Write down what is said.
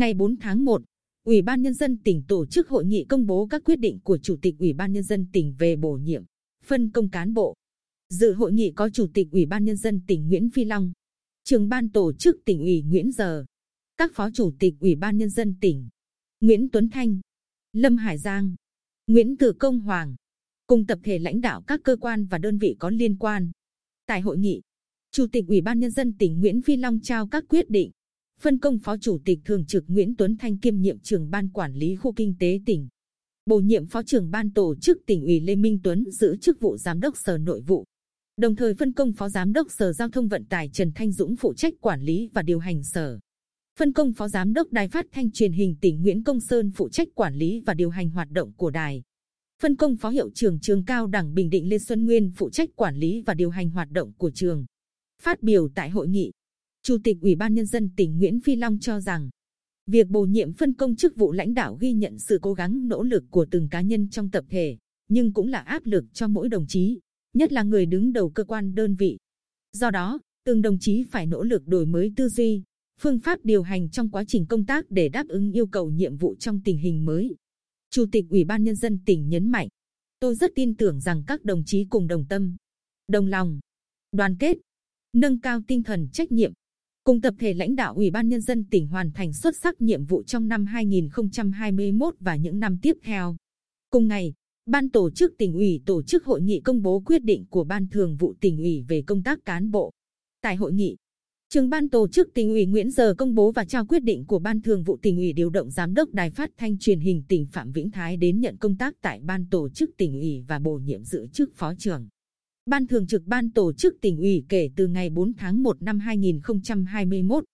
Ngày 4 tháng 1, Ủy ban Nhân dân tỉnh tổ chức hội nghị công bố các quyết định của Chủ tịch Ủy ban Nhân dân tỉnh về bổ nhiệm, phân công cán bộ. Dự hội nghị có Chủ tịch Ủy ban Nhân dân tỉnh Nguyễn Phi Long, trưởng ban tổ chức tỉnh ủy Nguyễn Giờ, các phó chủ tịch Ủy ban Nhân dân tỉnh, Nguyễn Tuấn Thanh, Lâm Hải Giang, Nguyễn Tử Công Hoàng, cùng tập thể lãnh đạo các cơ quan và đơn vị có liên quan. Tại hội nghị, Chủ tịch Ủy ban Nhân dân tỉnh Nguyễn Phi Long trao các quyết định, phân công Phó Chủ tịch Thường trực Nguyễn Tuấn Thanh kiêm nhiệm trưởng ban quản lý khu kinh tế tỉnh, bổ nhiệm Phó trưởng ban tổ chức tỉnh ủy Lê Minh Tuấn giữ chức vụ Giám đốc Sở Nội vụ, đồng thời phân công Phó Giám đốc Sở Giao thông Vận tải Trần Thanh Dũng phụ trách quản lý và điều hành sở. Phân công Phó Giám đốc Đài Phát thanh Truyền hình tỉnh Nguyễn Công Sơn phụ trách quản lý và điều hành hoạt động của đài. Phân công Phó Hiệu trưởng Trường Cao đẳng Bình Định Lê Xuân Nguyên phụ trách quản lý và điều hành hoạt động của trường. Phát biểu tại hội nghị, Chủ tịch Ủy ban Nhân dân tỉnh Nguyễn Phi Long cho rằng, việc bổ nhiệm phân công chức vụ lãnh đạo ghi nhận sự cố gắng nỗ lực của từng cá nhân trong tập thể, nhưng cũng là áp lực cho mỗi đồng chí, nhất là người đứng đầu cơ quan đơn vị. Do đó, từng đồng chí phải nỗ lực đổi mới tư duy, phương pháp điều hành trong quá trình công tác để đáp ứng yêu cầu nhiệm vụ trong tình hình mới. Chủ tịch Ủy ban Nhân dân tỉnh nhấn mạnh, tôi rất tin tưởng rằng các đồng chí cùng đồng tâm, đồng lòng, đoàn kết, nâng cao tinh thần trách nhiệm, cùng tập thể lãnh đạo Ủy ban Nhân dân tỉnh hoàn thành xuất sắc nhiệm vụ trong năm 2021 và những năm tiếp theo. Cùng ngày, Ban tổ chức tỉnh ủy tổ chức hội nghị công bố quyết định của Ban thường vụ tỉnh ủy về công tác cán bộ. Tại hội nghị, Trường ban tổ chức tỉnh ủy Nguyễn Giờ công bố và trao quyết định của Ban thường vụ tỉnh ủy điều động giám đốc đài phát thanh truyền hình tỉnh Phạm Vĩnh Thái đến nhận công tác tại Ban tổ chức tỉnh ủy và bổ nhiệm giữ chức phó trưởng. Ban thường trực ban tổ chức tỉnh ủy kể từ ngày 4 tháng 1 năm 2021